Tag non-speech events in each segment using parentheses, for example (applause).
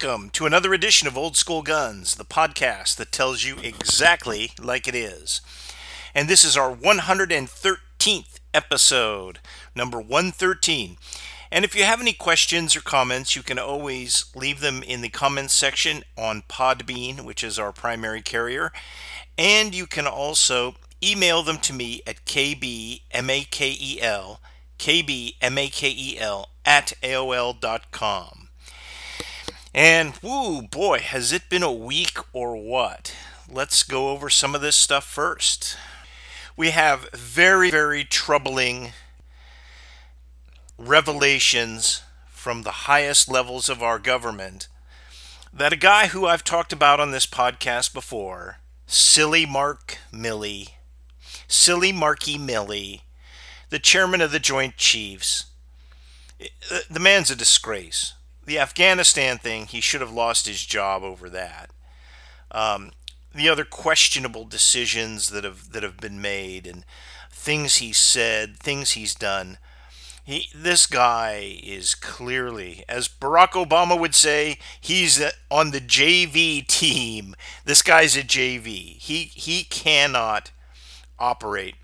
Welcome to another edition of Old School Guns, the podcast that tells you exactly like it is. And this is our 113th episode, number 113. And if you have any questions or comments, you can always leave them in the comments section on Podbean, which is our primary carrier. And you can also email them to me at kbmakel, kbmakel at aol.com. And whoo, boy, has it been a week or what? Let's go over some of this stuff first. We have very, very troubling revelations from the highest levels of our government that a guy who I've talked about on this podcast before, Silly Mark Milley, Silly Marky Milley, the chairman of the Joint Chiefs, eh, the man's a disgrace the Afghanistan thing, he should have lost his job over that. Um, the other questionable decisions that have that have been made and things he's said, things he's done. He, this guy is clearly, as Barack Obama would say, he's on the JV team. This guy's a JV. He he cannot operate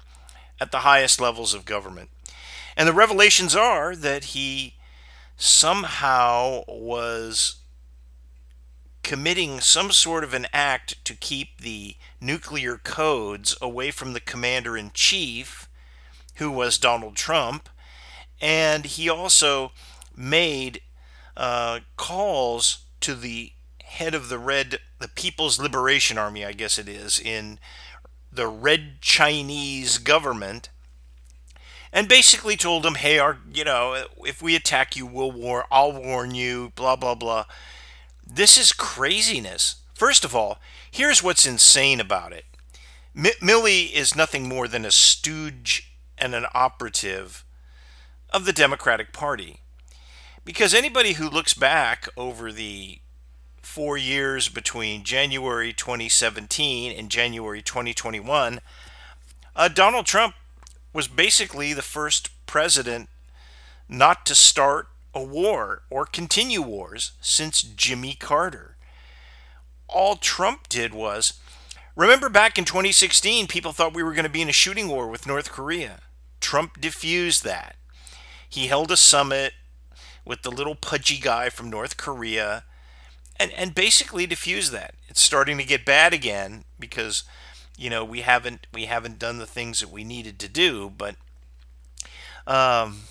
at the highest levels of government. And the revelations are that he somehow was committing some sort of an act to keep the nuclear codes away from the commander in chief, who was Donald Trump. And he also made uh, calls to the head of the Red, the People's Liberation Army, I guess it is, in the Red Chinese government and basically told him, "Hey, our, you know, if we attack you, we'll war. I'll warn you." Blah blah blah. This is craziness. First of all, here's what's insane about it. M- Milley is nothing more than a stooge and an operative of the Democratic Party. Because anybody who looks back over the four years between January 2017 and January 2021, uh, Donald Trump was basically the first president not to start a war or continue wars since Jimmy Carter. All Trump did was remember back in 2016, people thought we were going to be in a shooting war with North Korea. Trump diffused that. He held a summit with the little pudgy guy from North Korea and, and basically diffused that. It's starting to get bad again because you know we haven't we haven't done the things that we needed to do but um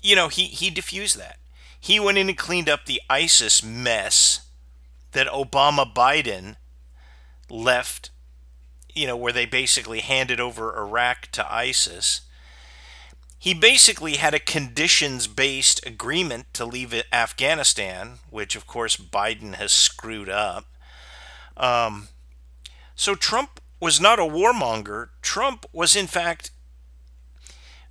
you know he he diffused that he went in and cleaned up the ISIS mess that Obama Biden left you know where they basically handed over Iraq to ISIS he basically had a conditions based agreement to leave Afghanistan, which of course Biden has screwed up. Um, so Trump was not a warmonger. Trump was, in fact,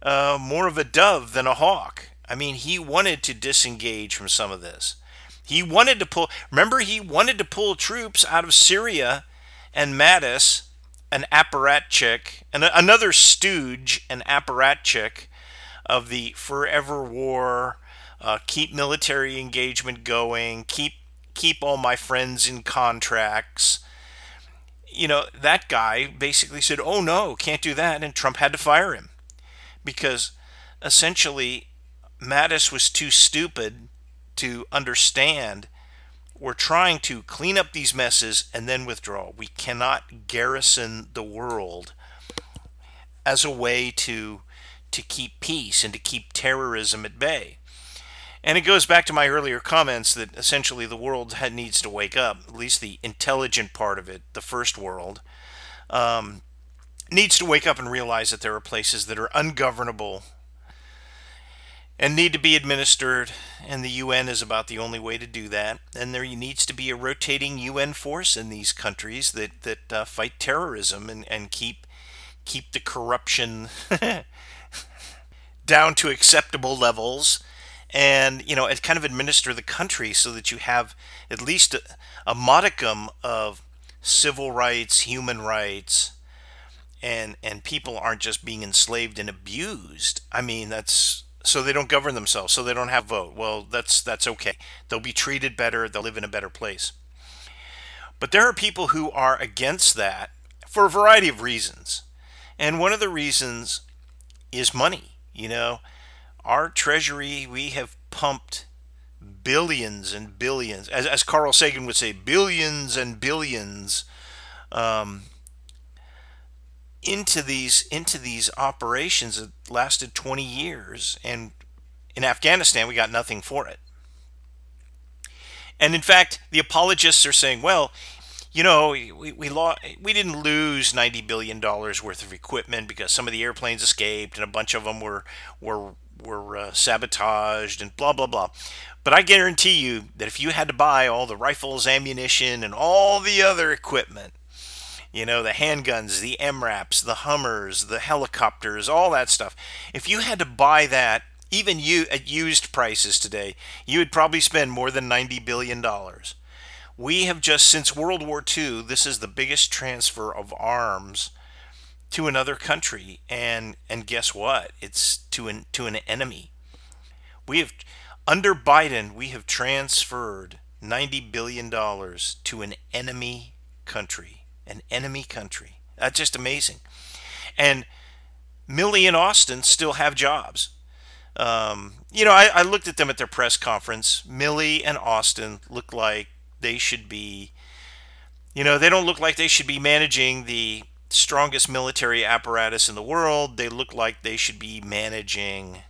uh, more of a dove than a hawk. I mean, he wanted to disengage from some of this. He wanted to pull, remember, he wanted to pull troops out of Syria and Mattis, an apparatchik, and another stooge, an apparatchik of the forever war, uh, keep military engagement going, keep keep all my friends in contracts, you know, that guy basically said, oh no, can't do that. And Trump had to fire him because essentially Mattis was too stupid to understand we're trying to clean up these messes and then withdraw. We cannot garrison the world as a way to to keep peace and to keep terrorism at bay. And it goes back to my earlier comments that essentially the world needs to wake up, at least the intelligent part of it, the first world, um, needs to wake up and realize that there are places that are ungovernable and need to be administered, and the UN is about the only way to do that. And there needs to be a rotating UN force in these countries that that uh, fight terrorism and, and keep keep the corruption (laughs) down to acceptable levels and you know and kind of administer the country so that you have at least a, a modicum of civil rights human rights and and people aren't just being enslaved and abused i mean that's so they don't govern themselves, so they don't have vote. Well, that's that's okay. They'll be treated better, they'll live in a better place. But there are people who are against that for a variety of reasons. And one of the reasons is money. You know, our treasury, we have pumped billions and billions, as, as Carl Sagan would say, billions and billions um, into these into these operations that lasted 20 years, and in Afghanistan we got nothing for it. And in fact, the apologists are saying, well, you know, we we lost, we didn't lose 90 billion dollars worth of equipment because some of the airplanes escaped and a bunch of them were were were uh, sabotaged and blah blah blah. But I guarantee you that if you had to buy all the rifles, ammunition, and all the other equipment, you know, the handguns, the MRAPs, the Hummers, the helicopters, all that stuff, if you had to buy that, even you at used prices today, you would probably spend more than $90 billion. We have just, since World War II, this is the biggest transfer of arms to another country. And, and guess what? It's to an, to an enemy. We have under Biden, we have transferred $90 billion to an enemy country. An enemy country. That's just amazing. And Milley and Austin still have jobs. Um, you know, I, I, looked at them at their press conference. Milley and Austin look like they should be, you know, they don't look like they should be managing the strongest military apparatus in the world. They look like they should be managing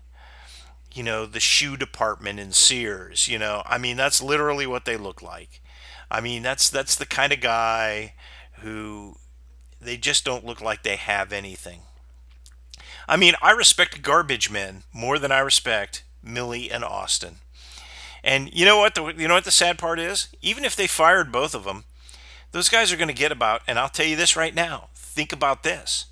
you know, the shoe department in Sears, you know. I mean, that's literally what they look like. I mean, that's that's the kind of guy who they just don't look like they have anything. I mean, I respect garbage men more than I respect Milley and Austin. And you know what the you know what the sad part is? Even if they fired both of them, those guys are going to get about and I'll tell you this right now. Think about this.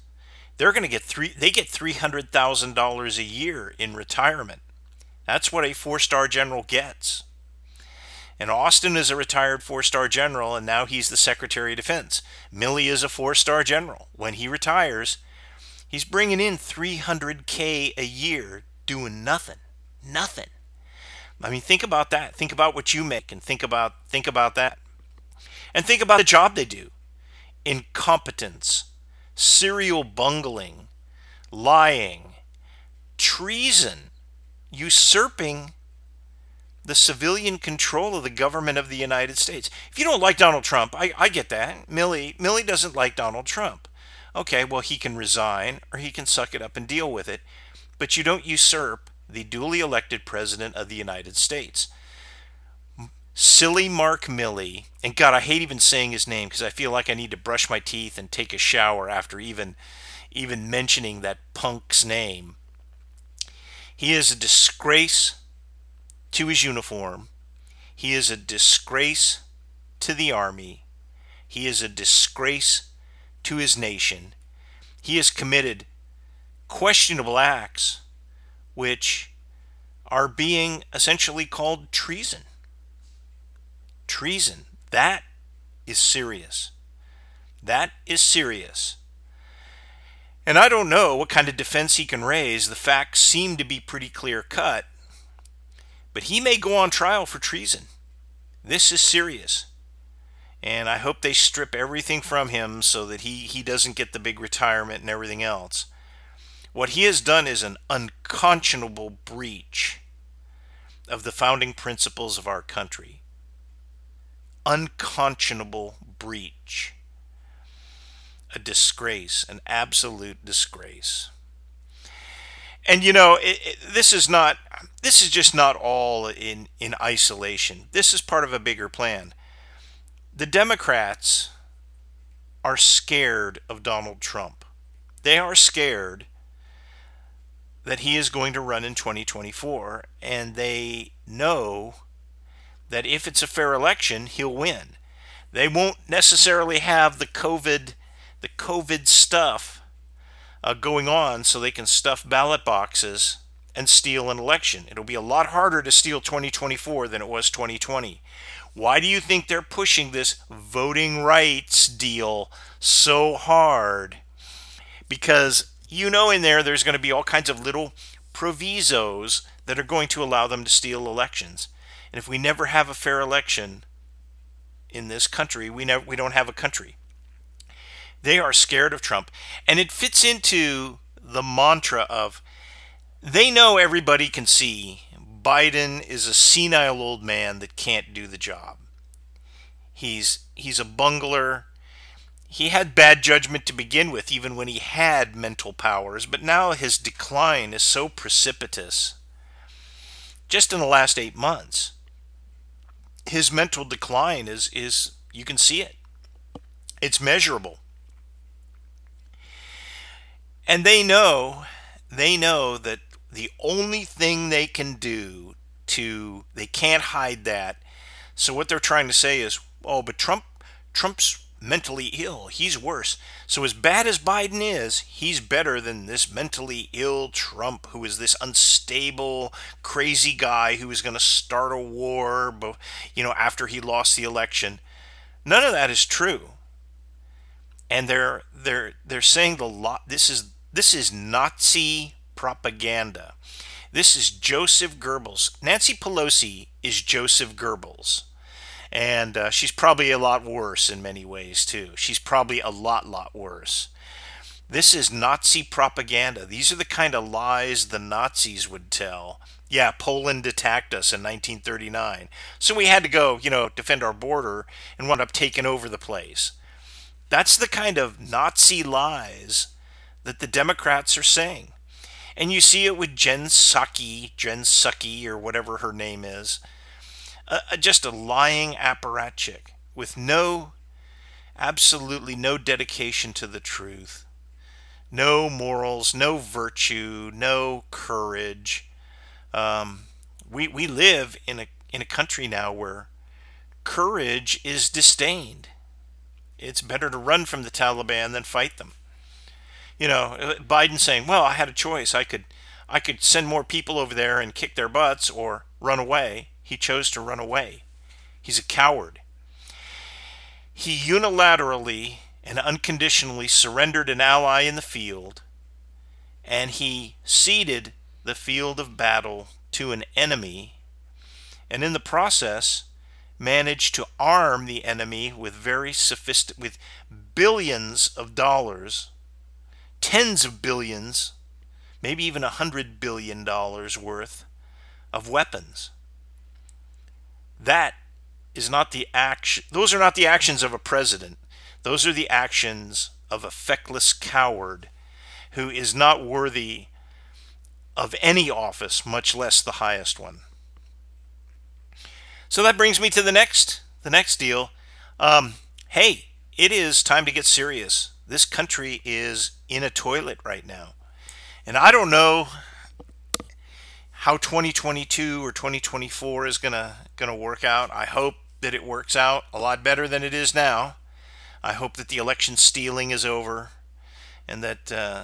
They're going to get three they get $300,000 a year in retirement. That's what a four star general gets. And Austin is a retired four star general, and now he's the Secretary of Defense. Milley is a four star general. When he retires, he's bringing in 300K a year doing nothing. Nothing. I mean, think about that. Think about what you make and think about think about that. And think about the job they do. Incompetence, serial bungling, lying, treason, usurping the civilian control of the government of the United States. If you don't like Donald Trump, I, I get that. Milley Milley doesn't like Donald Trump. Okay, well, he can resign or he can suck it up and deal with it. But you don't usurp the duly elected president of the United States. Silly Mark Milley, and God, I hate even saying his name because I feel like I need to brush my teeth and take a shower after even even mentioning that punk's name. He is a disgrace to his uniform. He is a disgrace to the army. He is a disgrace to his nation. He has committed questionable acts which are being essentially called treason. Treason. That is serious. That is serious. And I don't know what kind of defense he can raise. The facts seem to be pretty clear cut. But he may go on trial for treason. This is serious. And I hope they strip everything from him so that he, he doesn't get the big retirement and everything else. What he has done is an unconscionable breach of the founding principles of our country. Unconscionable breach a disgrace, an absolute disgrace. And you know, it, it, this is not this is just not all in in isolation. This is part of a bigger plan. The Democrats are scared of Donald Trump. They are scared that he is going to run in 2024 and they know that if it's a fair election, he'll win. They won't necessarily have the COVID the COVID stuff uh, going on so they can stuff ballot boxes and steal an election. It'll be a lot harder to steal 2024 than it was 2020. Why do you think they're pushing this voting rights deal so hard? Because you know in there there's going to be all kinds of little provisos that are going to allow them to steal elections. And if we never have a fair election in this country, we never we don't have a country. They are scared of Trump, and it fits into the mantra of they know everybody can see Biden is a senile old man that can't do the job. He's he's a bungler. He had bad judgment to begin with, even when he had mental powers, but now his decline is so precipitous. Just in the last eight months, his mental decline is is you can see it. It's measurable. And they know they know that the only thing they can do to they can't hide that. So what they're trying to say is, oh, but Trump Trump's mentally ill. He's worse. So as bad as Biden is, he's better than this mentally ill Trump who is this unstable, crazy guy who is going to start a war, you know, after he lost the election. None of that is true. And they're they're they're saying the lot this is this is Nazi propaganda. This is Joseph Goebbels. Nancy Pelosi is Joseph Goebbels. And uh, she's probably a lot worse in many ways, too. She's probably a lot, lot worse. This is Nazi propaganda. These are the kind of lies the Nazis would tell. Yeah, Poland attacked us in 1939. So we had to go, you know, defend our border and wound up taking over the place. That's the kind of Nazi lies that the Democrats are saying. And you see it with Jen Psaki, Jen Psaki, or whatever her name is. Uh, just a lying apparatchik with no, absolutely no dedication to the truth, no morals, no virtue, no courage. Um, we, we live in a, in a country now where courage is disdained. It's better to run from the Taliban than fight them you know, Biden saying, "Well, I had a choice. I could, I could send more people over there and kick their butts, or run away." He chose to run away. He's a coward. He unilaterally and unconditionally surrendered an ally in the field, and he ceded the field of battle to an enemy, and in the process managed to arm the enemy with very sophisticated, with billions of dollars tens of billions, maybe even a hundred billion dollars worth of weapons. That is not the action those are not the actions of a president. Those are the actions of a feckless coward who is not worthy of any office, much less the highest one. So that brings me to the next the next deal. Um, hey, it is time to get serious. This country is in a toilet right now. And I don't know how 2022 or 2024 is going to work out. I hope that it works out a lot better than it is now. I hope that the election stealing is over and that uh,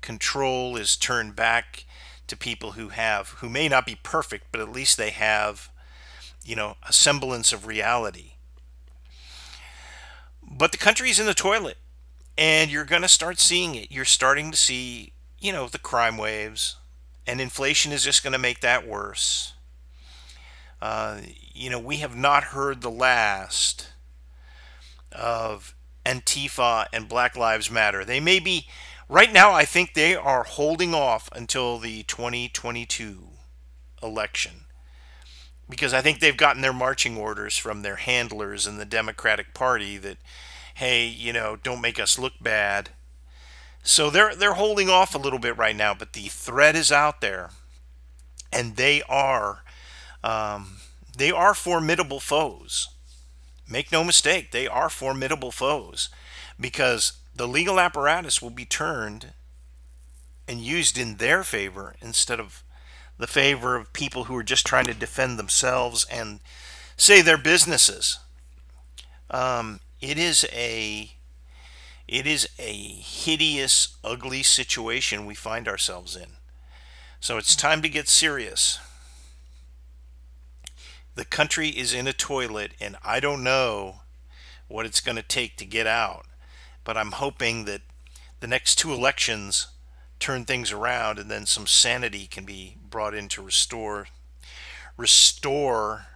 control is turned back to people who have who may not be perfect, but at least they have you know a semblance of reality. But the country's in the toilet and you're going to start seeing it. You're starting to see, you know, the crime waves, and inflation is just going to make that worse. Uh, you know, we have not heard the last of Antifa and Black Lives Matter. They may be, right now, I think they are holding off until the 2022 election because I think they've gotten their marching orders from their handlers in the Democratic Party that hey, you know, don't make us look bad. So they're they're holding off a little bit right now, but the threat is out there, and they are um, they are formidable foes. Make no mistake, they are formidable foes because the legal apparatus will be turned and used in their favor instead of the favor of people who are just trying to defend themselves and say their businesses. Um, it is a it is a hideous, ugly situation we find ourselves in. So it's time to get serious. The country is in a toilet, and I don't know what it's going to take to get out. But I'm hoping that the next two elections turn things around and then some sanity can be brought in to restore restore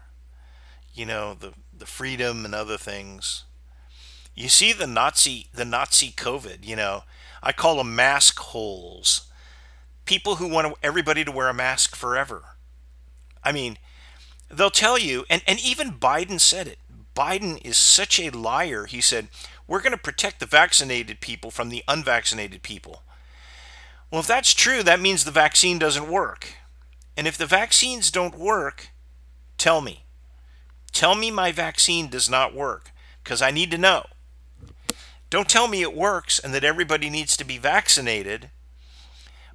you know the the freedom and other things you see the nazi the nazi covid you know i call them mask holes people who want everybody to wear a mask forever i mean they'll tell you and, and even biden said it biden is such a liar he said we're going to protect the vaccinated people from the unvaccinated people well, if that's true, that means the vaccine doesn't work. And if the vaccines don't work, tell me. Tell me my vaccine does not work because I need to know. Don't tell me it works and that everybody needs to be vaccinated,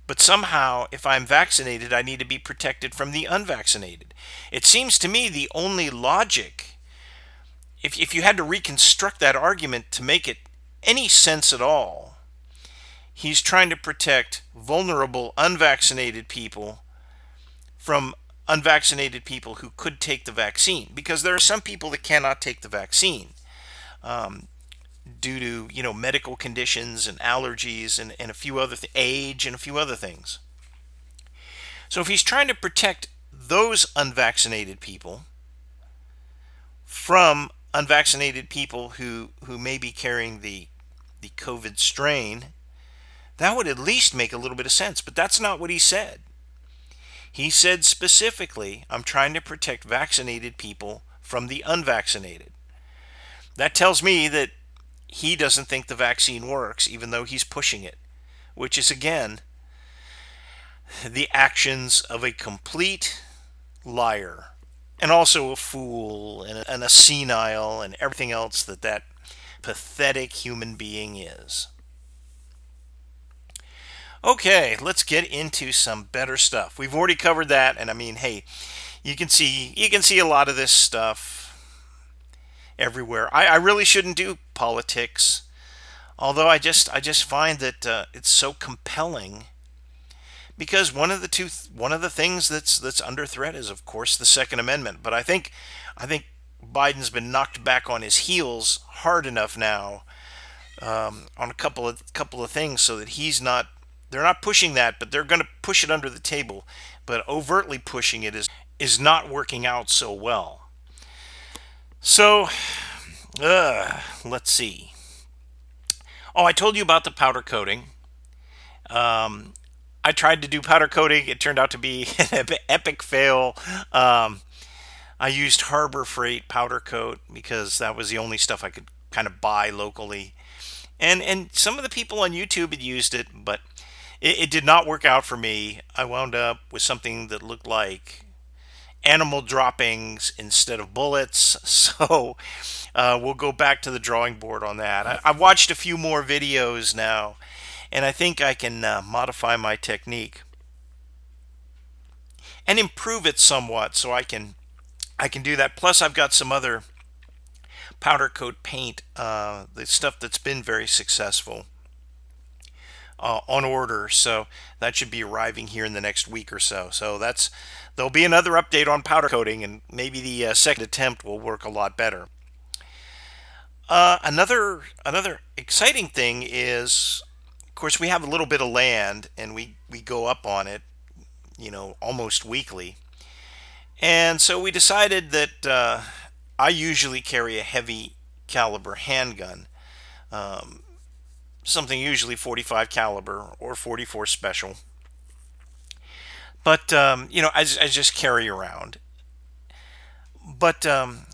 but somehow, if I'm vaccinated, I need to be protected from the unvaccinated. It seems to me the only logic, if, if you had to reconstruct that argument to make it any sense at all, he's trying to protect vulnerable, unvaccinated people from unvaccinated people who could take the vaccine because there are some people that cannot take the vaccine um, due to you know medical conditions and allergies and, and a few other th- age and a few other things so if he's trying to protect those unvaccinated people from unvaccinated people who who may be carrying the the covid strain that would at least make a little bit of sense, but that's not what he said. He said specifically, I'm trying to protect vaccinated people from the unvaccinated. That tells me that he doesn't think the vaccine works, even though he's pushing it, which is again the actions of a complete liar and also a fool and a, and a senile and everything else that that pathetic human being is. Okay, let's get into some better stuff. We've already covered that, and I mean, hey, you can see you can see a lot of this stuff everywhere. I, I really shouldn't do politics, although I just I just find that uh, it's so compelling because one of the two one of the things that's that's under threat is of course the Second Amendment. But I think I think Biden's been knocked back on his heels hard enough now um, on a couple of couple of things so that he's not they're not pushing that, but they're going to push it under the table. But overtly pushing it is is not working out so well. So, uh, let's see. Oh, I told you about the powder coating. Um, I tried to do powder coating. It turned out to be (laughs) an epic fail. Um, I used Harbor Freight powder coat because that was the only stuff I could kind of buy locally. And and some of the people on YouTube had used it, but it, it, did not work out for me. I wound up with something that looked like animal droppings instead of bullets. (laughs) So uh, we'll go back to the drawing board on that. I, have watched a few more videos now, and I think I can uh, modify my technique and improve it somewhat so I can I can do that. Plus, I've got some other powder coat paint, uh, the stuff that's been very successful uh, on order. So that should be arriving here in the next week or so. So that's there'll be another update on powder coating, and maybe the uh, second attempt will work a lot better. Uh, another another exciting thing is, of course, we have a little bit of land, and we we go up on it, you know, almost weekly. And so we decided that uh, I usually carry a heavy caliber handgun. Um, something usually 45 caliber or 44 special. But um, you know, I, I, just carry around. But um,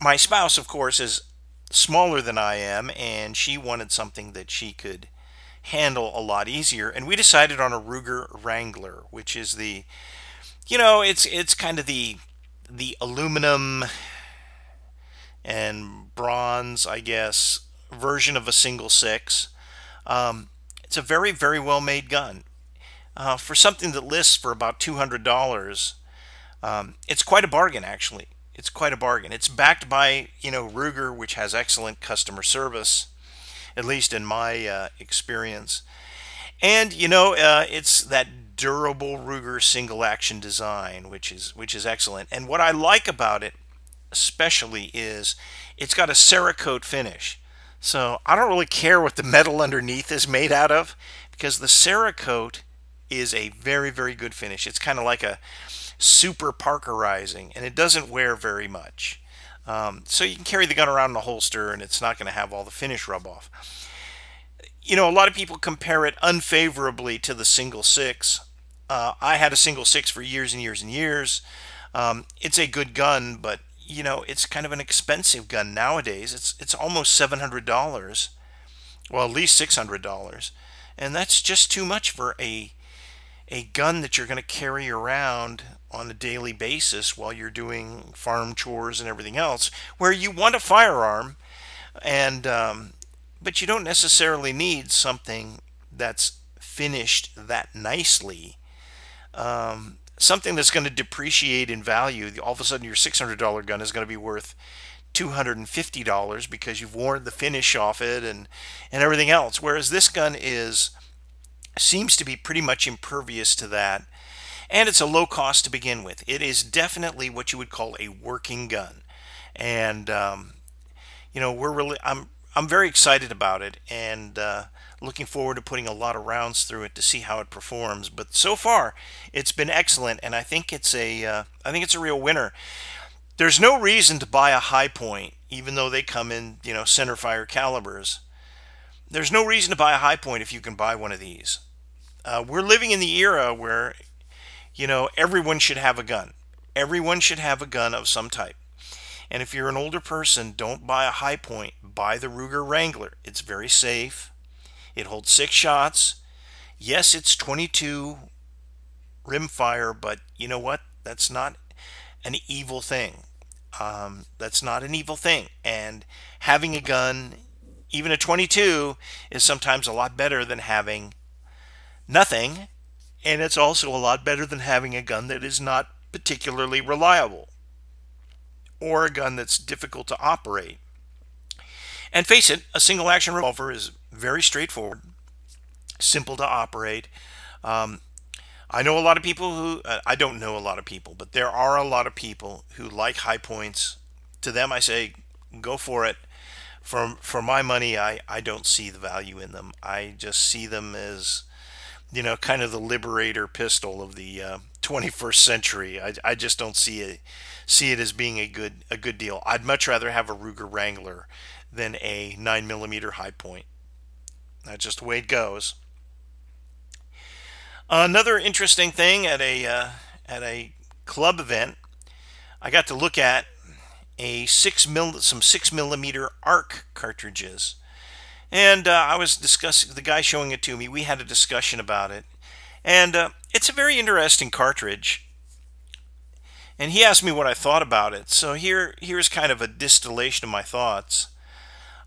my spouse, of course, is smaller than I am, and she wanted something that she could handle a lot easier. And we decided on a Ruger Wrangler, which is the, you know, it's it's kind of the the aluminum and bronze, I guess, version of a single six. Um, it's a very, very well made gun. Uh, for something that lists for about $200, um, it's quite a bargain, actually. It's quite a bargain. It's backed by, you know, Ruger, which has excellent customer service, at least in my uh, experience. And you know, uh, it's that durable Ruger single action design, which is which is excellent. And what I like about it, especially, is it's got a Cerakote finish. So I don't really care what the metal underneath is made out of because the Cerakote is a very, very good finish. It's kind of like a super parkerizing, and it doesn't wear very much. Um, so you can carry the gun around in a holster, and it's not going to have all the finish rub off. You know, a lot of people compare it unfavorably to the single six. Uh, I had a single six for years and years and years. Um, it's a good gun, but you know, it's kind of an expensive gun nowadays. It's it's almost seven hundred dollars, well, at least six hundred dollars, and that's just too much for a a gun that you're going to carry around on a daily basis while you're doing farm chores and everything else, where you want a firearm, and um, but you don't necessarily need something that's finished that nicely. Um, something that's going to depreciate in value. All of a sudden, your $600 gun is going to be worth $250 because you've worn the finish off it and and everything else. Whereas this gun is seems to be pretty much impervious to that. And it's a low cost to begin with. It is definitely what you would call a working gun. And um, you know, we're really I'm I'm very excited about it and uh, looking forward to putting a lot of rounds through it to see how it performs. But so far, it's been excellent, and I think it's a uh, I think it's a real winner. There's no reason to buy a Hi-Point, even though they come in you know center fire calibers. There's no reason to buy a Hi-Point if you can buy one of these. Uh, we're living in the era where you know everyone should have a gun. Everyone should have a gun of some type. And if you're an older person, don't buy a Hi-Point. Buy the Ruger Wrangler. It's very safe. It holds six shots. Yes, it's 22 rimfire, but you know what? That's not an evil thing. Um, that's not an evil thing. And having a gun, even a 22, is sometimes a lot better than having nothing. And it's also a lot better than having a gun that is not particularly reliable or a gun that's difficult to operate. And face it, a single action revolver is very straightforward, simple to operate. Um, I know a lot of people who, uh, I don't know a lot of people, but there are a lot of people who like Hi-Points. To them, I say, go for it. For, for my money, I, I don't see the value in them. I just see them as, you know, kind of the liberator pistol of the uh, 21st century. I, I just don't see it see it as being a good a good deal. I'd much rather have a Ruger Wrangler than a 9 millimeter Hi-Point. That's just the way it goes. Another interesting thing at a uh, at a club event, I got to look at a six mil some six millimeter ARC cartridges, and uh, I was discussing the guy showing it to me. We had a discussion about it, and uh, it's a very interesting cartridge. And he asked me what I thought about it. So here here's kind of a distillation of my thoughts.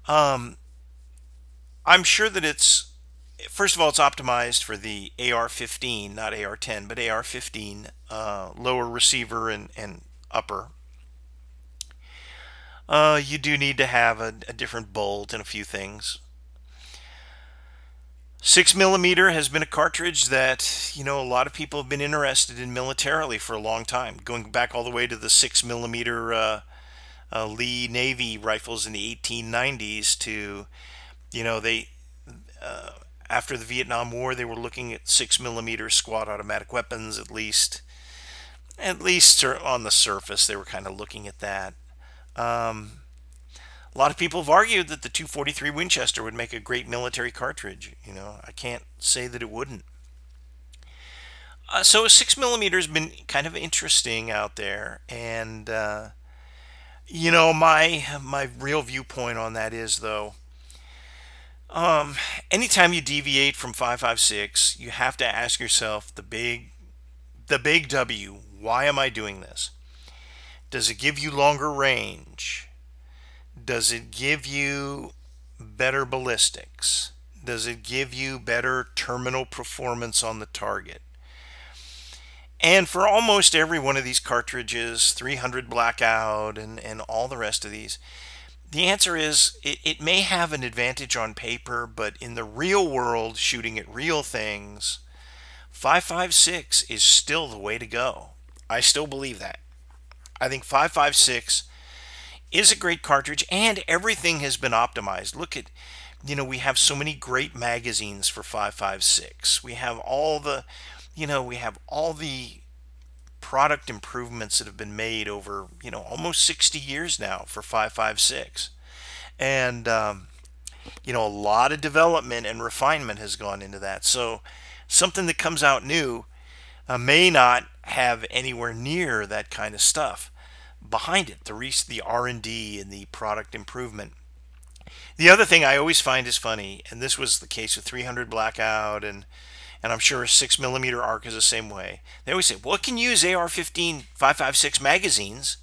Um, I'm sure that it's first of all it's optimized for the AR-15, not AR-10, but AR-15 uh, lower receiver and, and upper. Uh, you do need to have a, a different bolt and a few things. Six millimeter has been a cartridge that you know a lot of people have been interested in militarily for a long time, going back all the way to the six millimeter uh, uh, Lee Navy rifles in the 1890s to, you know, they uh, after the Vietnam War they were looking at six millimeter squad automatic weapons at least, at least on the surface they were kind of looking at that. Um, a lot of people have argued that the 243 Winchester would make a great military cartridge. You know, I can't say that it wouldn't. Uh, so six millimeter has been kind of interesting out there, and uh, you know, my my real viewpoint on that is though, um, anytime you deviate from 556, you have to ask yourself the big the big W, why am I doing this? Does it give you longer range? Does it give you better ballistics? Does it give you better terminal performance on the target? And for almost every one of these cartridges, 300 blackout and, and all the rest of these, the answer is it, it may have an advantage on paper, but in the real world, shooting at real things, 556 is still the way to go. I still believe that. I think 556 is a great cartridge and everything has been optimized. Look at you know, we have so many great magazines for 556. We have all the, you know, we have all the product improvements that have been made over, you know, almost 60 years now for 556. And, um, you know, a lot of development and refinement has gone into that. So something that comes out new uh, may not have anywhere near that kind of stuff behind it. The the R&D and the product improvement. The other thing I always find is funny, and this was the case with 300 blackout, and and I'm sure a six millimeter ARC is the same way. They always say, "Well, it can use AR-15 556 magazines,"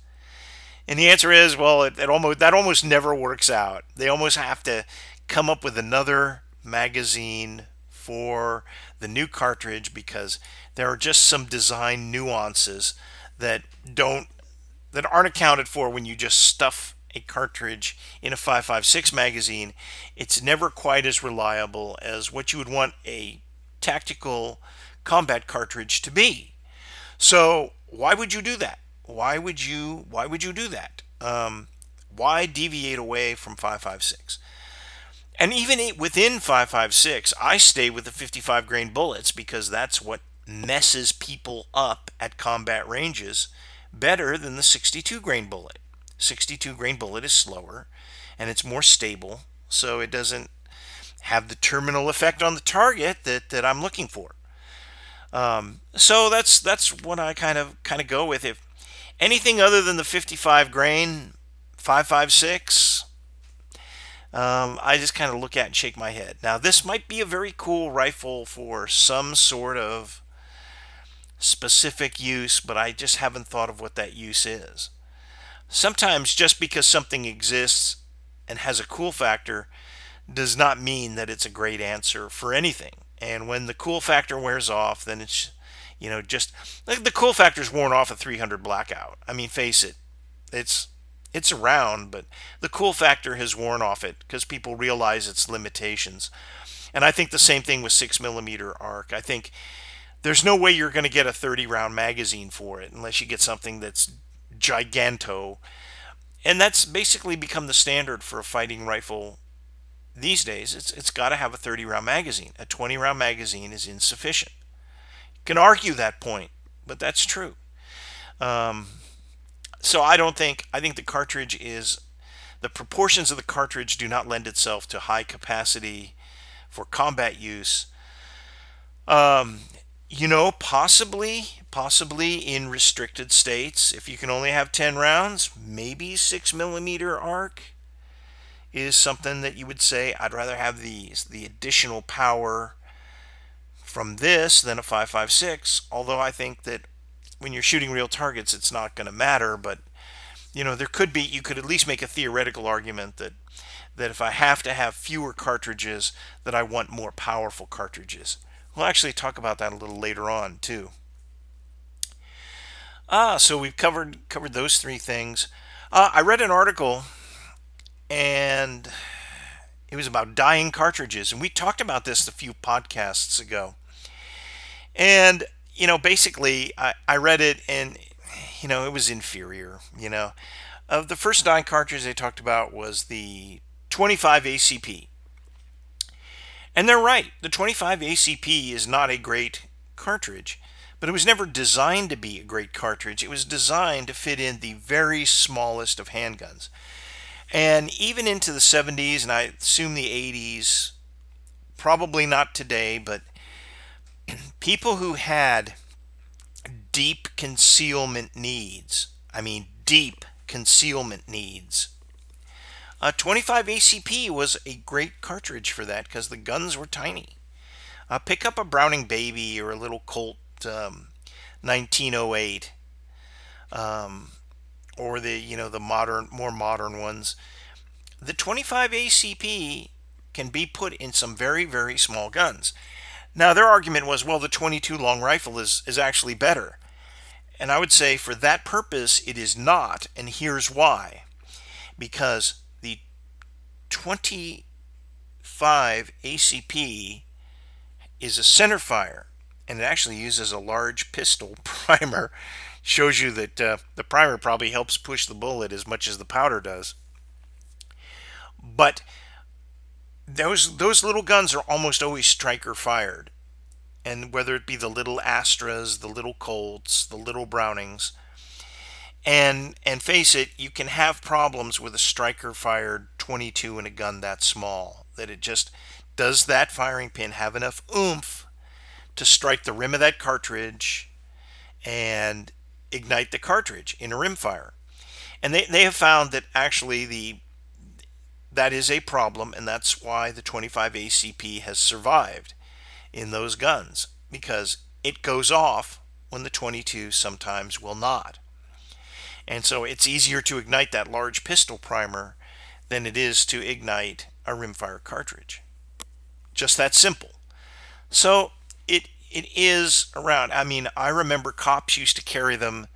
and the answer is, well, it, it almost that almost never works out. They almost have to come up with another magazine for the new cartridge because there are just some design nuances that don't that aren't accounted for when you just stuff a cartridge in a 556 magazine, it's never quite as reliable as what you would want a tactical combat cartridge to be. So why would you do that? Why would you why would you do that? Um, why deviate away from 556? And even within 556, I stay with the 55 grain bullets because that's what messes people up at combat ranges better than the 62 grain bullet. 62 grain bullet is slower and it's more stable, so it doesn't have the terminal effect on the target that, that I'm looking for. Um, so that's that's what I kind of kind of go with. If anything other than the 55 grain 556, um, I just kind of look at and shake my head. Now this might be a very cool rifle for some sort of specific use, but I just haven't thought of what that use is. Sometimes just because something exists and has a cool factor does not mean that it's a great answer for anything. And when the cool factor wears off, then it's, you know, just like the cool factor's worn off a 300 blackout. I mean, face it, it's it's around, but the cool factor has worn off it because people realize its limitations. And I think the same thing with six millimeter ARC. I think there's no way you're going to get a 30 round magazine for it unless you get something that's giganto. And that's basically become the standard for a fighting rifle these days. It's, it's got to have a 30 round magazine. A 20 round magazine is insufficient. You can argue that point, but that's true. Um, so I don't think, I think the cartridge is, the proportions of the cartridge do not lend itself to high capacity for combat use. Um, you know, possibly, possibly in restricted states, if you can only have 10 rounds, maybe 6 millimeter ARC is something that you would say, I'd rather have the, the additional power from this than a 5.56. Although I think that when you're shooting real targets, it's not going to matter. But, you know, there could be, you could at least make a theoretical argument that that if I have to have fewer cartridges, that I want more powerful cartridges. We'll actually talk about that a little later on too. Ah, so we've covered covered those three things. Uh, I read an article, and it was about dying cartridges, and we talked about this a few podcasts ago. And you know, basically, I, I read it, and you know, it was inferior. You know, of the first dying cartridge they talked about was the 25 ACP. And they're right. The 25 ACP is not a great cartridge, but it was never designed to be a great cartridge. It was designed to fit in the very smallest of handguns. And even into the 70s, and I assume the 80s, probably not today, but (clears throat) people who had deep concealment needs, I mean, deep concealment needs, uh, 25 ACP was a great cartridge for that because the guns were tiny. Uh, pick up a Browning Baby or a little Colt um, 1908, um, or the you know the modern, more modern ones. The 25 ACP can be put in some very very small guns. Now their argument was, well, the 22 long rifle is is actually better, and I would say for that purpose it is not, and here's why. Because 25 ACP is a center fire, and it actually uses a large pistol (laughs) primer. Shows you that uh, the primer probably helps push the bullet as much as the powder does. But those those little guns are almost always striker fired. And whether it be the little Astras, the little Colts, the little Brownings, and and face it, you can have problems with a striker fired 22 in a gun that small that it just does that firing pin have enough oomph to strike the rim of that cartridge and ignite the cartridge in a rimfire. And they, they have found that actually the that is a problem, and that's why the 25 ACP has survived in those guns because it goes off when the 22 sometimes will not. And so it's easier to ignite that large pistol primer than it is to ignite a rimfire cartridge. Just that simple. So it it is around. I mean, I remember cops used to carry them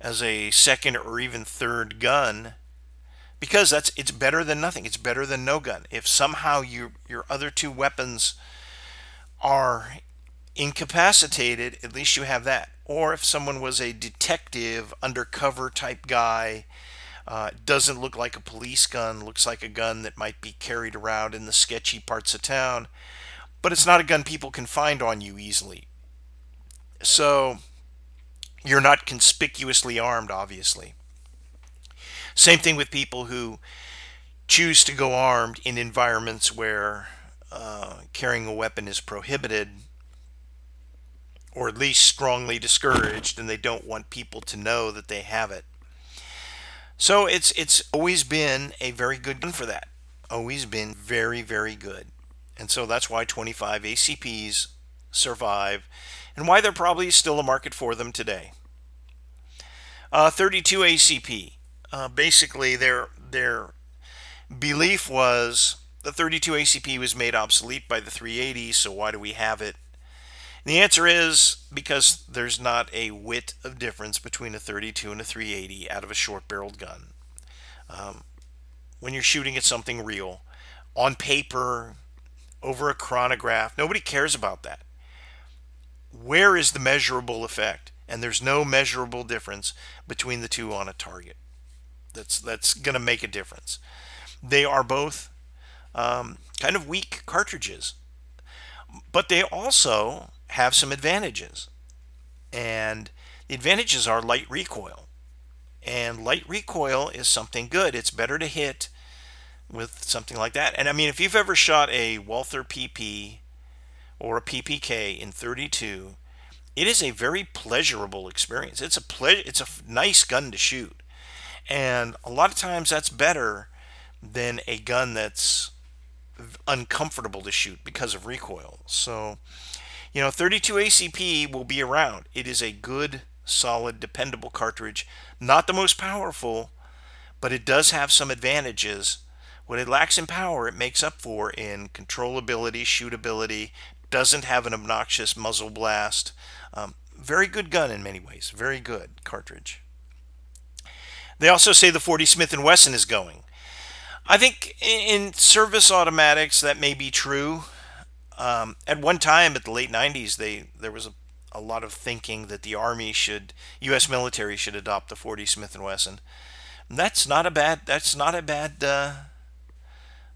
as a second or even third gun because that's it's better than nothing. It's better than no gun. If somehow your your other two weapons are incapacitated, at least you have that. Or if someone was a detective, undercover type guy, uh, doesn't look like a police gun, looks like a gun that might be carried around in the sketchy parts of town, but it's not a gun people can find on you easily. So you're not conspicuously armed, obviously. Same thing with people who choose to go armed in environments where uh, carrying a weapon is prohibited or at least strongly discouraged and they don't want people to know that they have it. So it's it's always been a very good gun for that. Always been very very good. And so that's why 25 ACPs survive and why there probably is still a market for them today. Uh, 32 ACP uh, basically their their belief was the 32 ACP was made obsolete by the 380, so why do we have it? The answer is because there's not a whit of difference between a 32 and a 380 out of a short-barreled gun. Um, when you're shooting at something real, on paper, over a chronograph, nobody cares about that. Where is the measurable effect? And there's no measurable difference between the two on a target that's that's going to make a difference. They are both um, kind of weak cartridges, but they also have some advantages, and the advantages are light recoil, and light recoil is something good. It's better to hit with something like that. And I mean, if you've ever shot a Walther PP or a PPK in 32, it is a very pleasurable experience. It's a ple- it's a nice gun to shoot. And a lot of times that's better than a gun that's uncomfortable to shoot because of recoil. So, you know, 32 ACP will be around. It is a good, solid, dependable cartridge. Not the most powerful, but it does have some advantages. What it lacks in power, it makes up for in controllability, shootability, doesn't have an obnoxious muzzle blast. Um, very good gun in many ways. Very good cartridge. They also say the 40 Smith & Wesson is going. I think in service automatics that may be true. Um, at one time, at the late 90s, they there was a, a lot of thinking that the Army should, U.S. military should adopt the 40 Smith & Wesson. That's not a bad. That's not a bad uh,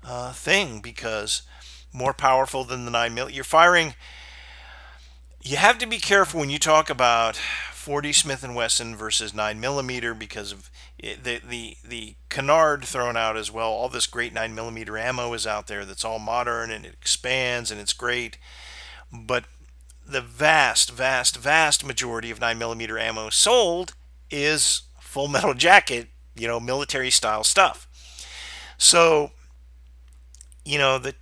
uh, thing because more powerful than the 9 mil. You're firing. You have to be careful when you talk about 40 Smith & Wesson versus 9 millimeter because of the the the canard thrown out as well. All this great 9 millimeter ammo is out there that's all modern and it expands and it's great, but the vast, vast, vast majority of 9 millimeter ammo sold is full metal jacket, you know, military style stuff. So, you know, the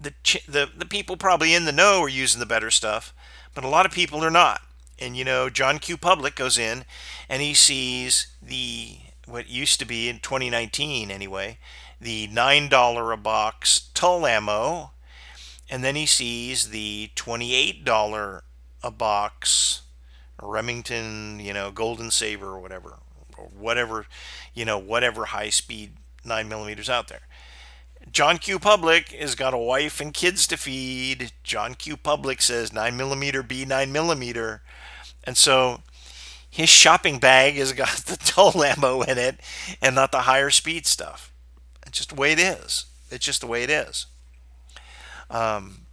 the the the people probably in the know are using the better stuff, but a lot of people are not. And you know, John Q. Public goes in and he sees the what used to be in 2019 anyway, the $9 a box Tula ammo, and then he sees the $28 a box Remington, you know, Golden Saber or whatever, or whatever, you know, whatever high speed 9 millimeters out there. John Q. Public has got a wife and kids to feed. John Q. Public says 9 millimeter be 9 millimeter. And so his shopping bag has got (laughs) the Tula ammo in it and not the higher speed stuff. It's just the way it is. It's just the way it is. Um,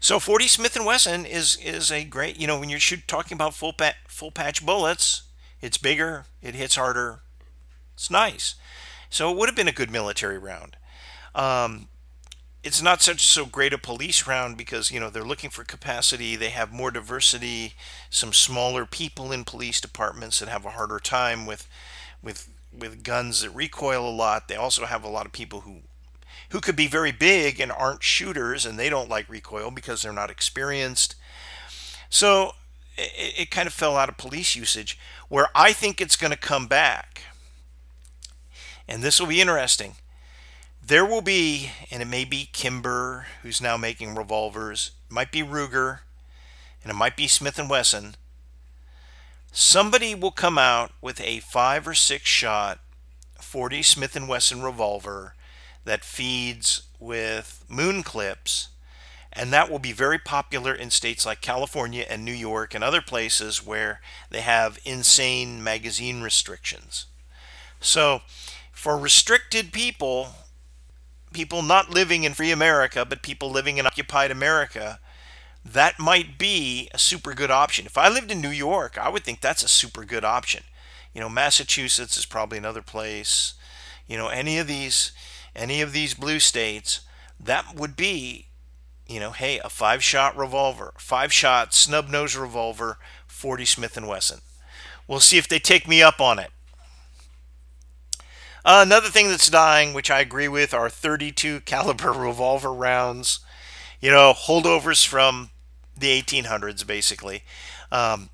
so 40 Smith and Wesson is is a great, you know, when you're shoot, talking about full pa- full patch bullets, it's bigger, it hits harder, it's nice. So it would have been a good military round. Um, it's not such so great a police round because you know they're looking for capacity. They have more diversity, some smaller people in police departments that have a harder time with with with guns that recoil a lot. They also have a lot of people who who could be very big and aren't shooters and they don't like recoil because they're not experienced. So it, it kind of fell out of police usage. Where I think it's going to come back, and this will be interesting. There will be, and it may be Kimber, who's now making revolvers, it might be Ruger, and it might be Smith and Wesson. Somebody will come out with a five or six shot 40 Smith and Wesson revolver that feeds with moon clips and that will be very popular in states like California and New York and other places where they have insane magazine restrictions. So, for restricted people, people not living in free America, but people living in occupied America, that might be a super good option. If I lived in New York, I would think that's a super good option. You know, Massachusetts is probably another place. You know, any of these any of these blue states, that would be, you know, hey, a five-shot revolver, five-shot snub-nose revolver, 40 Smith and Wesson. We'll see if they take me up on it. Another thing that's dying, which I agree with, are 32 (laughs) caliber revolver rounds. You know, holdovers from the 1800s, basically. Um,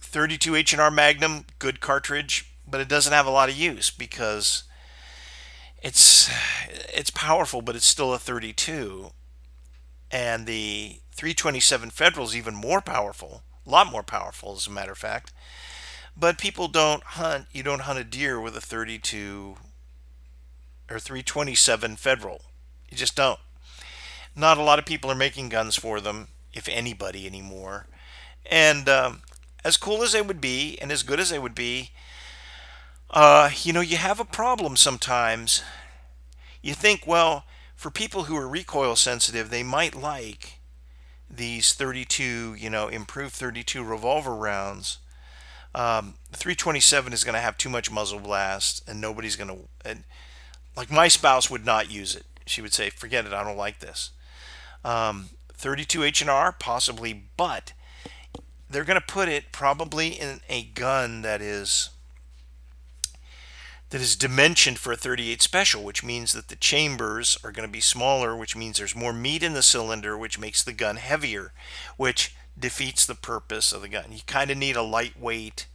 32 H&R Magnum, good cartridge, but it doesn't have a lot of use because it's it's powerful, but it's still a 32. And the 327 Federal is even more powerful, a lot more powerful, as a matter of fact. But people don't hunt. You don't hunt a deer with a 32 or 327 Federal. You just don't. Not a lot of people are making guns for them, if anybody anymore. And um, as cool as they would be, and as good as they would be, uh, you know, you have a problem sometimes. You think, well, for people who are recoil sensitive, they might like these 32, you know, improved 32 revolver rounds. Um, 327 is going to have too much muzzle blast, and nobody's going to. And like my spouse would not use it. She would say, "Forget it. I don't like this." Um, 32 H&R possibly, but they're going to put it probably in a gun that is that is dimensioned for a 38 special, which means that the chambers are going to be smaller, which means there's more meat in the cylinder, which makes the gun heavier, which defeats the purpose of the gun. You kind of need a lightweight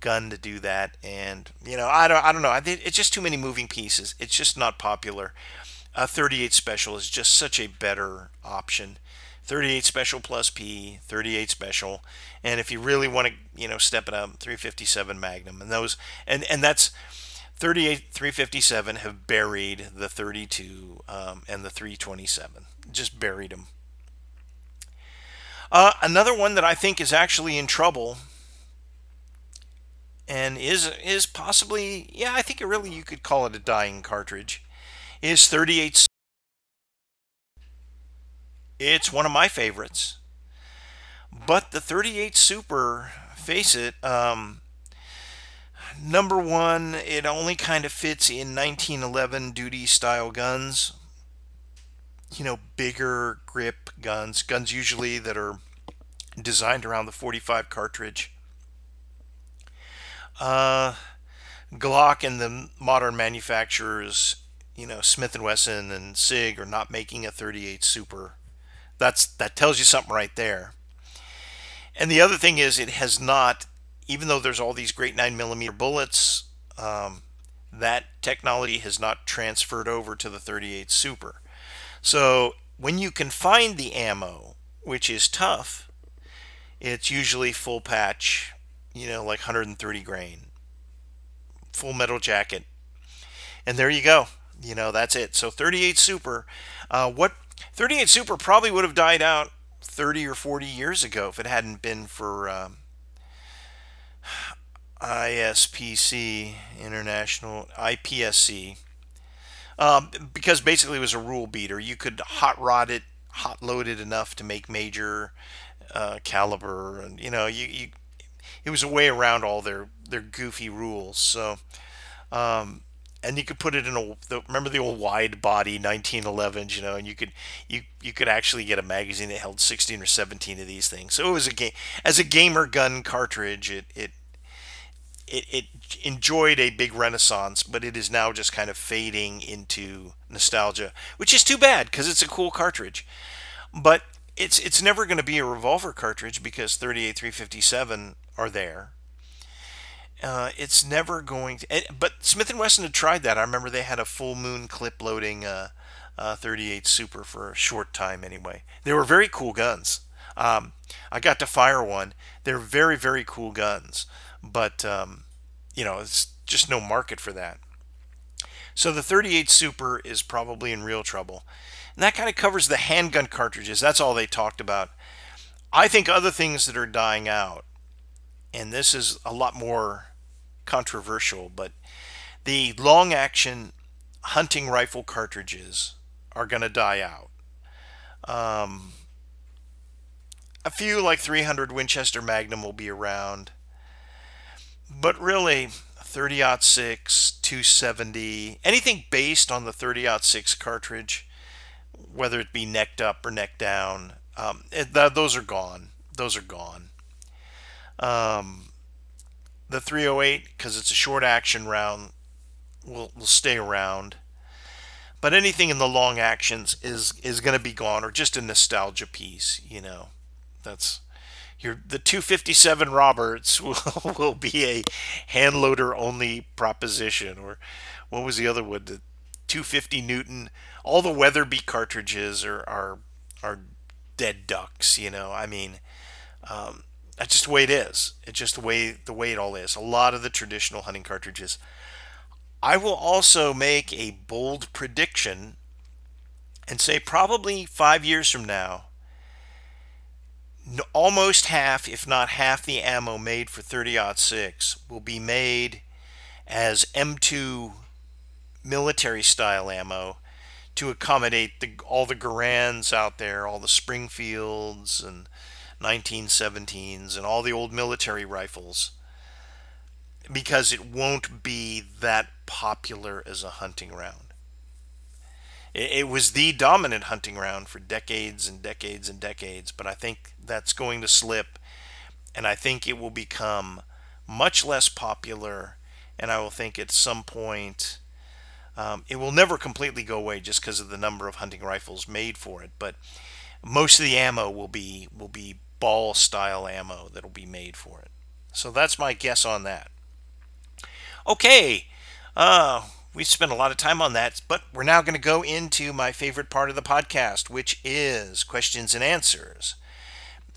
gun to do that, and you know, I don't, I don't know. It's just too many moving pieces. It's just not popular. A 38 special is just such a better option. 38 special plus P, 38 special, and if you really want to, you know, step it up, 357 Magnum, and those, and and that's 38 357 have buried the 32 um, and the 327, just buried them. Uh, another one that I think is actually in trouble and is is possibly yeah I think it really you could call it a dying cartridge is 38 it's one of my favorites. But the 38 Super, face it, um, number one, it only kind of fits in 1911 duty style guns. You know, bigger grip guns, guns usually that are designed around the 45 cartridge. Uh, Glock and the modern manufacturers, you know, Smith and Wesson and Sig are not making a 38 Super that's that tells you something right there. And the other thing is, it has not, even though there's all these great nine millimeter bullets, um, that technology has not transferred over to the 38 Super. So when you can find the ammo, which is tough, it's usually full patch, you know, like 130 grain, full metal jacket, and there you go. You know, that's it. So 38 Super. Uh, what 38 Super probably would have died out 30 or 40 years ago if it hadn't been for um, ISPC International IPSC um, because basically it was a rule beater. You could hot rod it, hot load it enough to make major uh, caliber, and you know, you, you it was a way around all their their goofy rules. So, um, and you could put it in a the, remember the old wide body 1911s, you know, and you could you you could actually get a magazine that held 16 or 17 of these things. So it was a game as a gamer gun cartridge. It it it, it enjoyed a big renaissance, but it is now just kind of fading into nostalgia, which is too bad because it's a cool cartridge. But it's it's never going to be a revolver cartridge because 38 357 are there. Uh, it's never going to. But Smith and Wesson had tried that. I remember they had a full moon clip loading uh, uh, 38 Super for a short time anyway. They were very cool guns. Um, I got to fire one. They're very very cool guns, but um, you know it's just no market for that. So the 38 Super is probably in real trouble. And that kind of covers the handgun cartridges. That's all they talked about. I think other things that are dying out, and this is a lot more controversial, but the long action hunting rifle cartridges are going to die out. Um, a few like 300 Winchester Magnum will be around, but really 30 6, 270, anything based on the 30 6 cartridge, whether it be necked up or neck down, um, th- those are gone. Those are gone. Um, the 308 because it's a short action round will will stay around. But anything in the long actions is is going to be gone or just a nostalgia piece, you know. That's your the 257 Roberts (laughs) will, will be a hand loader only proposition or what was the other one the 250 Newton all the Weatherby cartridges are are are dead ducks, you know. I mean, um, that's just the way it is. It's just the way the way it all is. A lot of the traditional hunting cartridges. I will also make a bold prediction and say probably five years from now, almost half, if not half, the ammo made for 30 6 will be made as M2 military style ammo to accommodate the, all the Garands out there, all the Springfields and 1917s and all the old military rifles because it won't be that popular as a hunting round. It, it was the dominant hunting round for decades and decades and decades, but I think that's going to slip and I think it will become much less popular and I will think at some point um, it will never completely go away just because of the number of hunting rifles made for it, but most of the ammo will be will be ball style ammo that'll be made for it. So that's my guess on that. Okay, uh, we spent a lot of time on that, but we're now going to go into my favorite part of the podcast, which is questions and answers.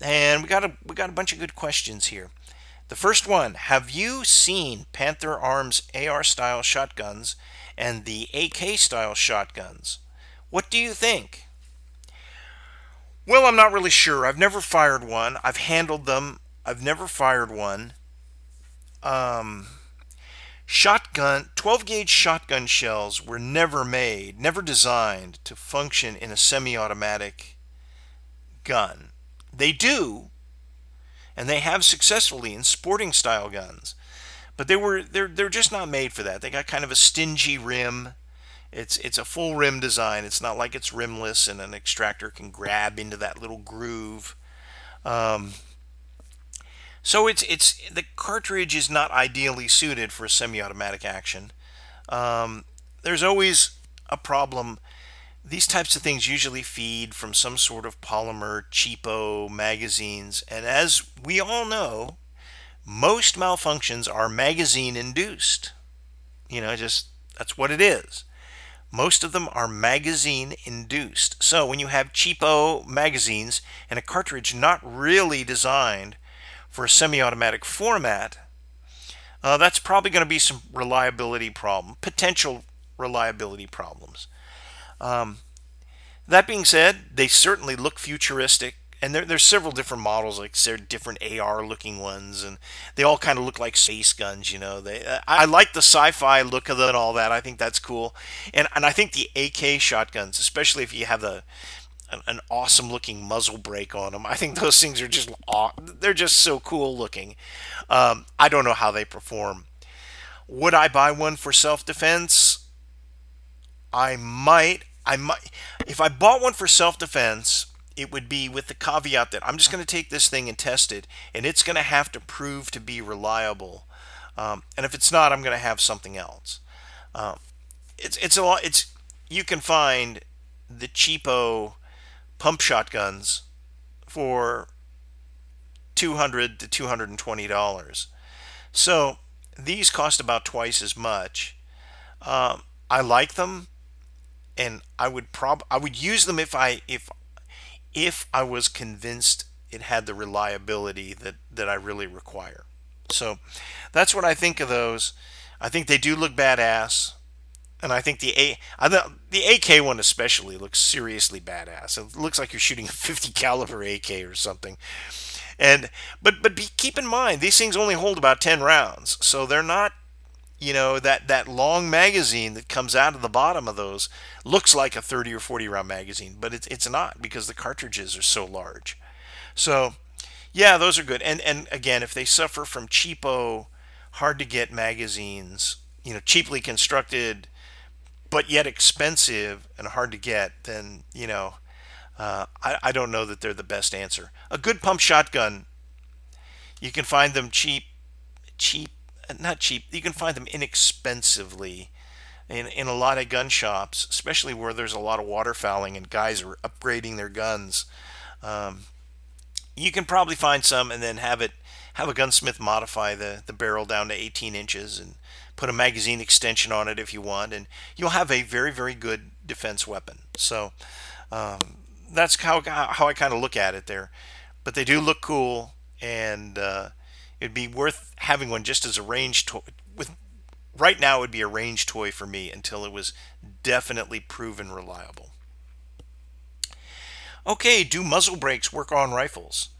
And we got a we got a bunch of good questions here. The first one: Have you seen Panzer Arms AR style shotguns and the AK style shotguns? What do you think? Well, I'm not really sure. I've never fired one. I've handled them. I've never fired one. Um, shotgun 12 gauge shotgun shells were never made, never designed to function in a semi-automatic gun. They do, and they have successfully in sporting style guns, but they were they're they're just not made for that. They got kind of a stingy rim it's it's a full rim design. It's not like it's rimless and an extractor can grab into that little groove. Um, so it's it's the cartridge is not ideally suited for a semi-automatic action. Um, there's always a problem. These types of things usually feed from some sort of polymer cheapo magazines, and as we all know, most malfunctions are magazine induced. You know, just that's what it is. Most of them are magazine induced. So when you have cheapo magazines and a cartridge not really designed for a semi-automatic format, uh, that's probably going to be some reliability problem, potential reliability problems. Um, that being said, they certainly look futuristic. and there, there's several different models, like there are different AR looking ones, and they all kind of look like space guns. You know, they I, I like the sci-fi look of it and all that. I think that's cool, and and I think the AK shotguns, especially if you have the an, an awesome looking muzzle brake on them. I think those things are just they're just so cool looking. Um, I don't know how they perform. Would I buy one for self defense? I might. I might. If I bought one for self defense, it would be with the caveat that I'm just going to take this thing and test it, and it's going to have to prove to be reliable. Um, and if it's not, I'm going to have something else. Um, it's it's a lot. It's you can find the cheapo pump shotguns for 200 to 220 dollars. So these cost about twice as much. Um, I like them, and I would prob I would use them if I if if I was convinced it had the reliability that that I really require. So that's what I think of those. I think they do look badass and I think the A, the AK one especially looks seriously badass. It looks like you're shooting a 50 caliber AK or something. And but but be, keep in mind these things only hold about 10 rounds, so they're not you know that that long magazine that comes out of the bottom of those looks like a 30 or 40 round magazine, but it's it's not because the cartridges are so large. So yeah, those are good. And and again, if they suffer from cheapo, hard to get magazines, you know, cheaply constructed but yet expensive and hard to get, then you know, uh, I, I don't know that they're the best answer. A good pump shotgun, you can find them cheap, cheap, not cheap. You can find them inexpensively in in a lot of gun shops, especially where there's a lot of waterfowling and guys are upgrading their guns. Um, you can probably find some and then have it have a gunsmith modify the the barrel down to 18 inches and put a magazine extension on it if you want, and you'll have a very, very good defense weapon. So um, that's how, how I kind of look at it there. But they do look cool, and uh, it'd be worth having one just as a range toy. With right now, it would be a range toy for me until it was definitely proven reliable. Okay, do muzzle brakes work on rifles?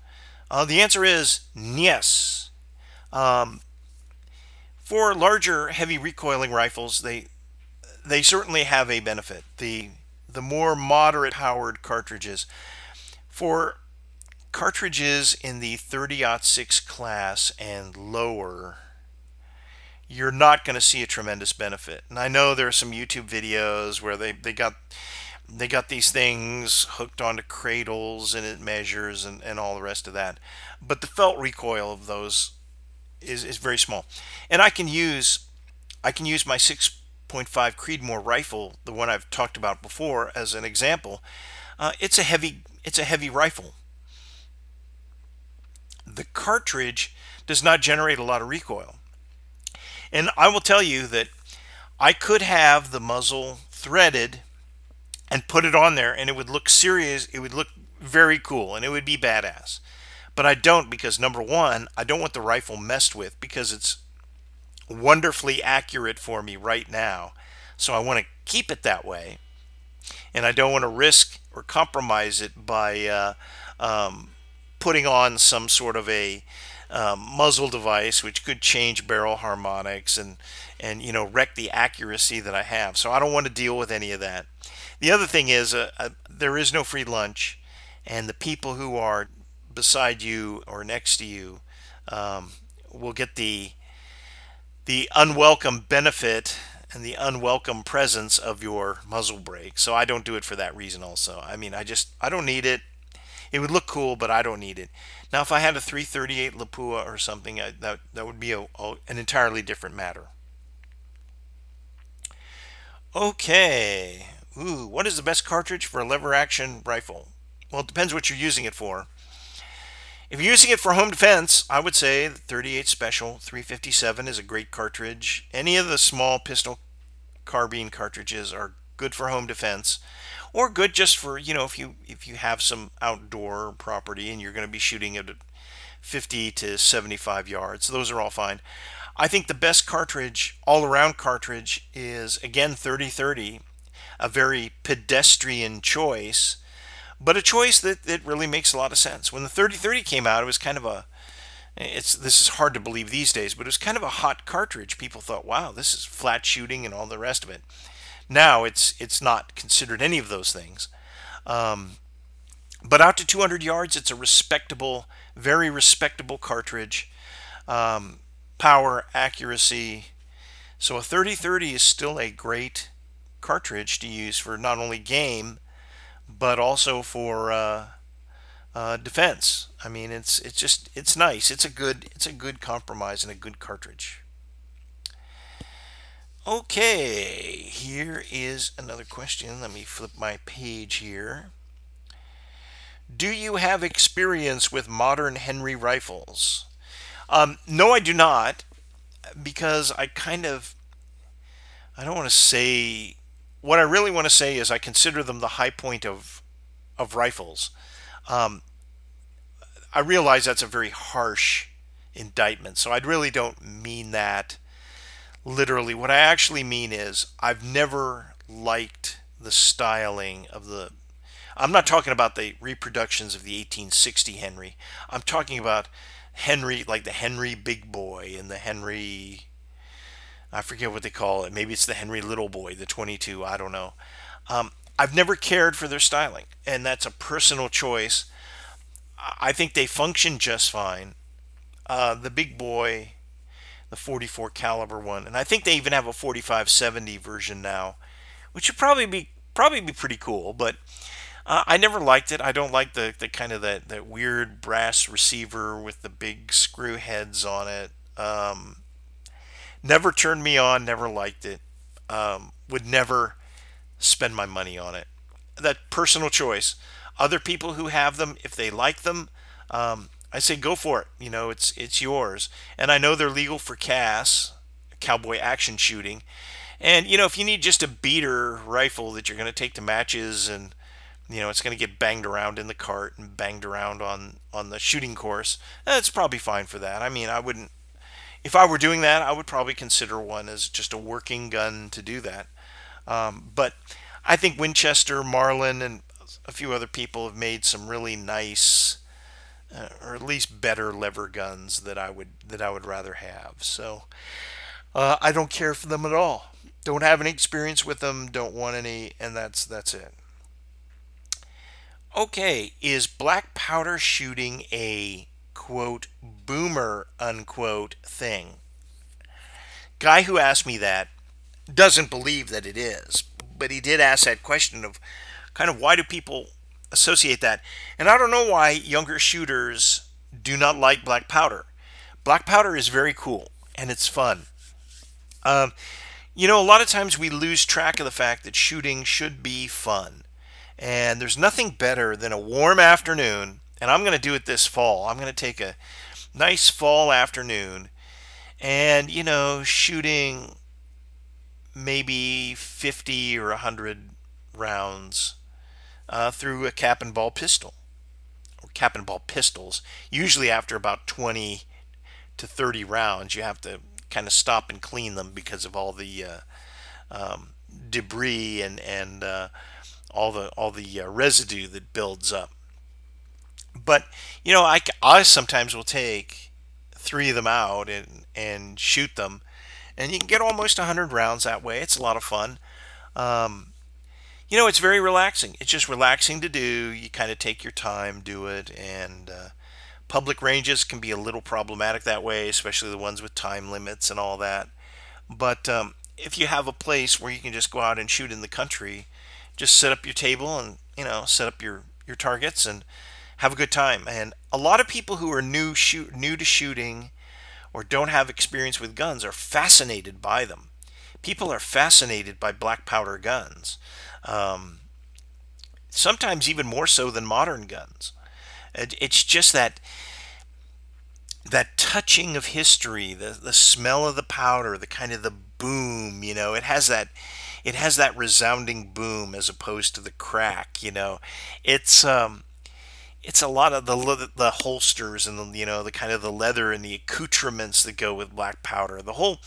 Uh, the answer is yes. Um, for larger, heavy recoiling rifles, they they certainly have a benefit. The the more moderate powered cartridges for cartridges in the 30-06 class and lower you're not going to see a tremendous benefit. And I know there are some YouTube videos where they, they got they got these things hooked onto cradles and it measures and, and all the rest of that. But the felt recoil of those is, is very small. And I can use I can use my 6.5 Creedmoor rifle, the one I've talked about before, as an example. Uh, it's a heavy it's a heavy rifle. The cartridge does not generate a lot of recoil. And I will tell you that I could have the muzzle threaded and put it on there and it would look serious, it would look very cool and it would be badass. But I don't because number one, I don't want the rifle messed with because it's wonderfully accurate for me right now. So I want to keep it that way. And I don't want to risk or compromise it by uh, um, putting on some sort of a um, muzzle device which could change barrel harmonics and and you know wreck the accuracy that I have. So I don't want to deal with any of that. The other thing is uh, uh, there is no free lunch, and the people who are beside you or next to you um, will get the the unwelcome benefit and the unwelcome presence of your muzzle brake. So I don't do it for that reason also. I mean, I just I don't need it. It would look cool, but I don't need it. Now, if I had a 338 Lapua or something, I, that that would be a, a, an entirely different matter. Okay. Ooh, what is the best cartridge for a lever action rifle? Well, it depends what you're using it for. If you're using it for home defense, I would say the 38 Special 357 is a great cartridge. Any of the small pistol carbine cartridges are good for home defense or good just for, you know, if you if you have some outdoor property and you're going to be shooting at 50 to 75 yards. Those are all fine. I think the best cartridge, all-around cartridge is again 3030, a very pedestrian choice but a choice that, that really makes a lot of sense. When the 3030 came out, it was kind of a it's this is hard to believe these days, but it was kind of a hot cartridge. People thought, "Wow, this is flat shooting and all the rest of it." Now it's it's not considered any of those things. Um, but out to 200 yards, it's a respectable, very respectable cartridge. Um, power, accuracy. So a 3030 is still a great cartridge to use for not only game, but also for uh, uh, defense. I mean, it's it's just it's nice. It's a good it's a good compromise and a good cartridge. Okay, here is another question. Let me flip my page here. Do you have experience with modern Henry rifles? Um, no, I do not, because I kind of I don't want to say what I really want to say is I consider them the Hi-Point of of rifles. Um, I realize that's a very harsh indictment, so I really don't mean that literally. What I actually mean is I've never liked the styling of the. I'm not talking about the reproductions of the 1860 Henry. I'm talking about Henry, like the Henry Big Boy and the Henry. I forget what they call it. Maybe it's the Henry Little Boy, the 22. I don't know. Um, I've never cared for their styling, and that's a personal choice. I think they function just fine. Uh, the big boy, the 44 caliber one, and I think they even have a 4570 version now, which would probably be probably be pretty cool. But uh, I never liked it. I don't like the, the kind of that, that weird brass receiver with the big screw heads on it. Um, never turned me on. Never liked it. Um, would never spend my money on it. That personal choice. Other people who have them, if they like them, um, I say go for it. You know, it's it's yours. And I know they're legal for CAS, cowboy action shooting. And you know, if you need just a beater rifle that you're going to take to matches and you know it's going to get banged around in the cart and banged around on on the shooting course, that's probably fine for that. I mean, I wouldn't if I were doing that, I would probably consider one as just a working gun to do that. Um, but I think Winchester, Marlin, and a few other people have made some really nice, uh, or at least better lever guns that I would that I would rather have. So uh, I don't care for them at all. Don't have any experience with them. Don't want any, and that's that's it. Okay, is black powder shooting a quote boomer unquote thing? Guy who asked me that doesn't believe that it is, but he did ask that question of kind of why do people associate that? And I don't know why younger shooters do not like black powder. Black powder is very cool and it's fun. Um, you know, a lot of times we lose track of the fact that shooting should be fun. And there's nothing better than a warm afternoon. And I'm going to do it this fall. I'm going to take a nice fall afternoon and, you know, shooting maybe 50 or 100 rounds uh, through a cap and ball pistol or cap and ball pistols. Usually, after about 20 to 30 rounds, you have to kind of stop and clean them because of all the uh, um, debris and and uh, all the all the uh, residue that builds up. But you know, I, I sometimes will take three of them out and and shoot them and you can get almost 100 rounds that way. It's a lot of fun. Um, you know, it's very relaxing. It's just relaxing to do. You kind of take your time, do it, and uh, public ranges can be a little problematic that way, especially the ones with time limits and all that. But um, if you have a place where you can just go out and shoot in the country, just set up your table and you know set up your your targets and have a good time. And a lot of people who are new shoot new to shooting or don't have experience with guns are fascinated by them. People are fascinated by black powder guns, um, sometimes even more so than modern guns. It, it's just that that touching of history, the the smell of the powder, the kind of the boom. You know, it has that it has that resounding boom as opposed to the crack. You know, it's um, it's a lot of the the holsters and the you know the kind of the leather and the accoutrements that go with black powder. The whole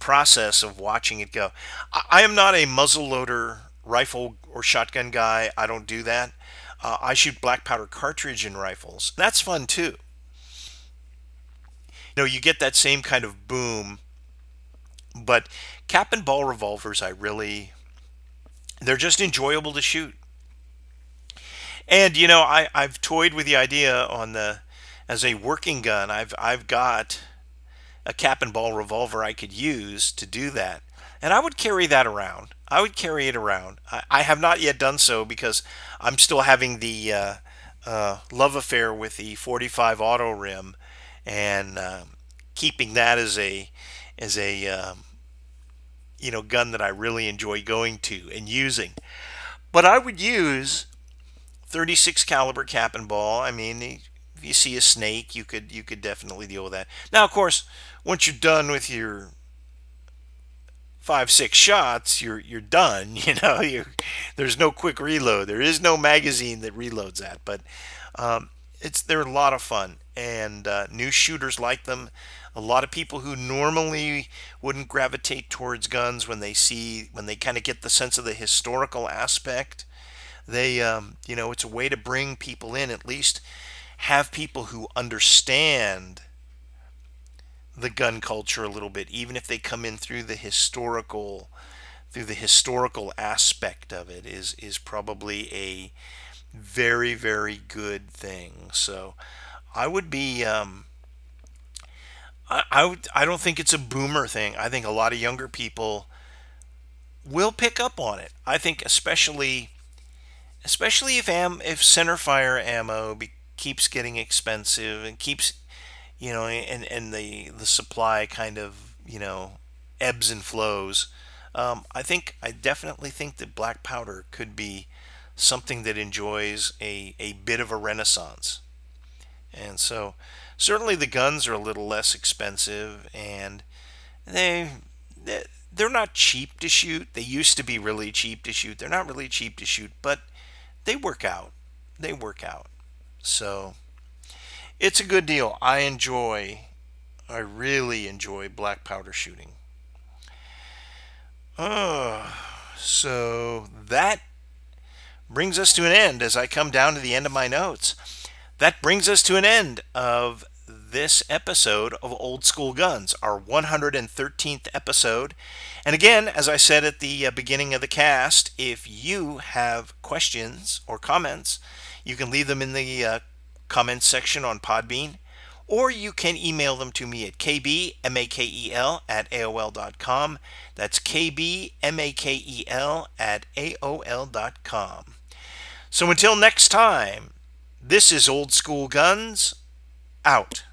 process of watching it go. I, I am not a muzzleloader rifle or shotgun guy. I don't do that. Uh, I shoot black powder cartridge in rifles. That's fun too. You know, you get that same kind of boom, but cap and ball revolvers, I really, they're just enjoyable to shoot. And you know, I I've toyed with the idea on the as a working gun. I've I've got a cap and ball revolver I could use to do that. And I would carry that around. I would carry it around. I, I have not yet done so because I'm still having the uh, uh, love affair with the 45 auto rim and uh, keeping that as a as a um, you know gun that I really enjoy going to and using. But I would use 36 caliber cap and ball. I mean, if you see a snake, you could you could definitely deal with that. Now, of course, once you're done with your five six shots, you're you're done. (laughs) You know, you there's no quick reload. There is no magazine that reloads that. But um, it's they're a lot of fun, and uh, new shooters like them. A lot of people who normally wouldn't gravitate towards guns when they see when they kind of get the sense of the historical aspect they um, you know it's a way to bring people in at least have people who understand the gun culture a little bit even if they come in through the historical through the historical aspect of it is is probably a very very good thing so i would be um, I, I would I don't think it's a boomer thing. I think a lot of younger people will pick up on it. I think especially especially if am if center fire ammo be, keeps getting expensive and keeps you know and and the the supply kind of you know ebbs and flows um, I think I definitely think that black powder could be something that enjoys a, a bit of a renaissance. And so certainly the guns are a little less expensive and they they're not cheap to shoot. They used to be really cheap to shoot. They're not really cheap to shoot but they work out. They work out. So it's a good deal. I enjoy, I really enjoy black powder shooting. Oh, so that brings us to an end as I come down to the end of my notes. That brings us to an end of this episode of Old School Guns, our 113th episode. And again, as I said at the uh, beginning of the cast, if you have questions or comments, you can leave them in the uh, comments section on Podbean, or you can email them to me at kbmakel at aol.com. That's kbmakel at aol.com. So until next time, this is Old School Guns, out.